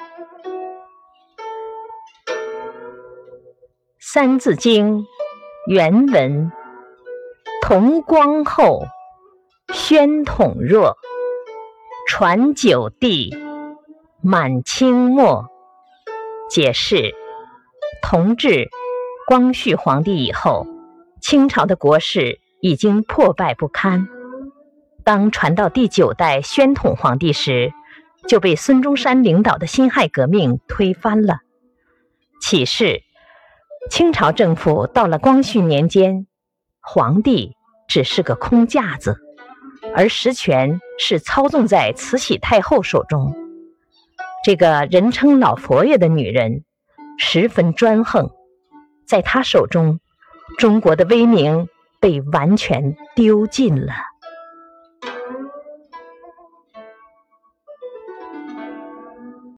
《三字经》原文：同光后，宣统弱，传九帝，满清末。解释：同治、光绪皇帝以后，清朝的国事已经破败不堪。当传到第九代宣统皇帝时，就被孙中山领导的辛亥革命推翻了。启示。清朝政府到了光绪年间，皇帝只是个空架子，而实权是操纵在慈禧太后手中。这个人称老佛爷的女人十分专横，在她手中，中国的威名被完全丢尽了。